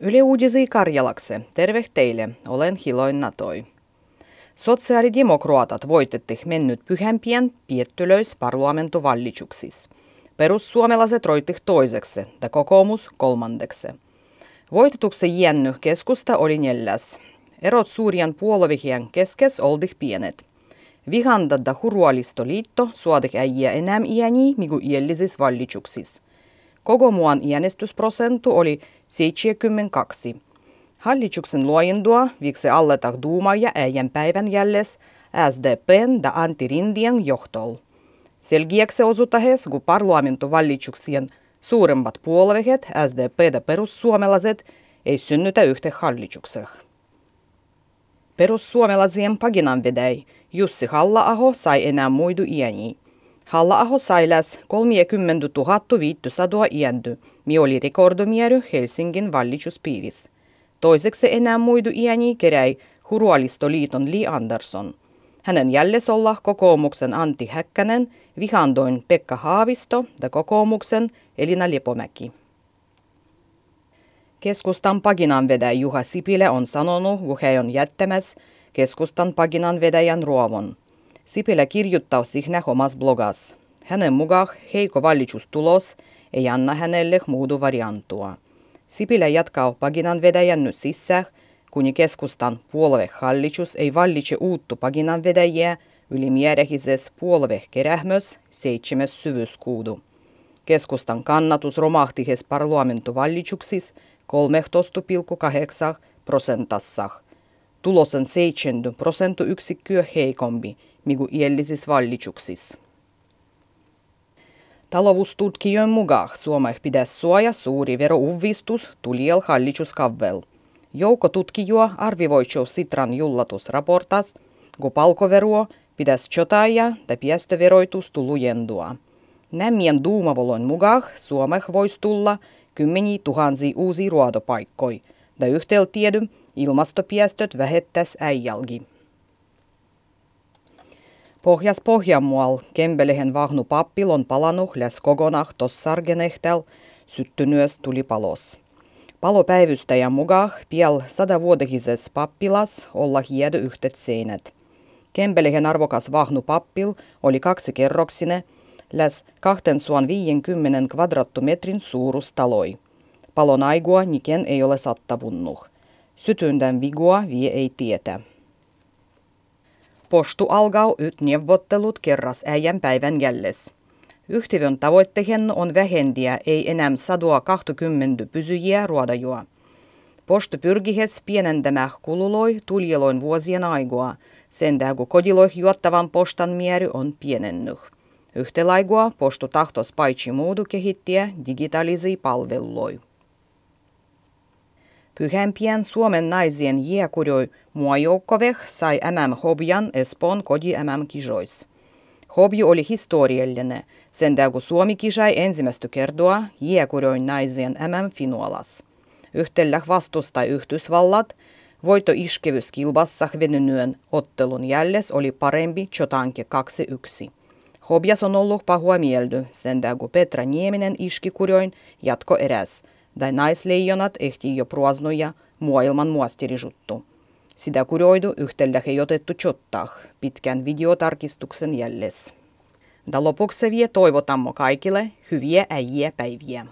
Yle Uudisi Karjalakse. Terve teille, olen Hiloin Natoi. Sosiaalidemokraatat voitetti mennyt pyhämpien piettylöis parlamentovallitsuksis. Perussuomalaiset roittih toiseksi ja kokoomus kolmandeksi. Voitetuksen jänny keskusta oli neljäs. Erot suurien puoluevihien keskes oldih pienet. Vihanda da Hurualistoliitto suodih äijä enää iäni, migu iellisis vallitsuksis. Koko äänestysprosentu oli 72. Hallituksen luojendua viksi alletah duuma ja äijän päivän jälles SDPn da Antti Rindien johtol. Selgiäksi osutahes, kun parlamentovallituksien suuremmat puolueet, SDP ja perussuomalaiset, ei synnytä yhtä hallitukseen. Perussuomalaisien paginanvedäj Jussi Halla-aho sai enää muidu iäni. Halla-aho sai läs 30 500 iändy, mi oli rekordomiery Helsingin vallituspiiris. Toiseksi enää muidu iäni keräi Hurualistoliiton Li Andersson. Hänen jälles kokoomuksen Antti Häkkänen, vihandoin Pekka Haavisto ja kokoomuksen Elina Lepomäki. Keskustan paginan vedäjä Juha Sipilä on sanonut, kun he on jättämässä keskustan paginan vedäjän ruovon. Sipilä kirjoittaa siihen omas blogas. Hänen mukaan heiko valitustulos ei anna hänelle muudu variantua. Sipilä jatkaa paginan vedäjän nyt sisään, kun keskustan puoluehallitus ei vallitse uuttu paginan vedäjiä ylimierehises puoluekerähmös seitsemäs syvyyskuudu. Keskustan kannatus romahtihes parlamentovallitsuksis 13,8 prosentassa. Tulosen 7 prosenttiyksikköä heikompi, migu iellisis vallitsuksis. Taloustutkijoiden mukaan Suomessa pitäisi suoja suuri verouvistus tuliel hallituskavvel. Joukko tutkijua arvioitsuu Sitran jullatusraportas, kun palkoveruo pitäisi jotain ja piästöveroitus tulujendua. Nämien duumavolon mukaan Suomessa voisi tulla kymmeniä tuhansia uusia ruodopaikkoja, ja yhtel tiedy ilmastopiestöt vähettäisi äijälgi. Pohjas Pohjanmual Kembelehen vahnu pappil on palannut läs kokonaan tossargenehtel syttynyös tulipalos. Palopäivystäjän mukaan piel sadavuodehises pappilas olla hiedö yhtet seinät. Kembelehen arvokas vahnu pappil oli kaksikerroksine, läs 250 kvadrattometrin suurustaloi. Palon aigua niken ei ole sattavunnut. Sytyndän vigua vie ei tietä. Postu alkaa nyt neuvottelut kerras äijän päivän jälles. Yhtiön tavoitteen on vähendiä ei enää sadua 20 pysyjiä ruodajua. Postu pyrkihes pienentämään kululoi tuljeloin vuosien aigua, sen kun kodiloi juottavan postan mieri on pienennyt. Yhtälaigua postu tahtos paitsi muudu kehittiä digitaalisia palvelui. Pyhämpien Suomen naisien jääkurjoi muajoukkoveh sai MM Hobjan Espoon kodi MM kisois. Hobby oli historiallinen, sen kun Suomi kisai ensimmäistä kertaa jääkurjoin naisien MM finalas. Yhtellä vastusta Yhdysvallat, voitto iskevys kilbassah venynyen ottelun jälles oli parempi Chotanke 2-1. Hobjas on ollut pahua mieldy, sen kun Petra Nieminen iski kurjoin jatko eräs – tai naisleijonat ehti jo pruasnoja muoilman muastirijuttu. Sitä kurioidu yhtellä he otettu chottah pitkän videotarkistuksen jälles. Da lopuksi vie toivotamme kaikille hyviä äijiä päiviä.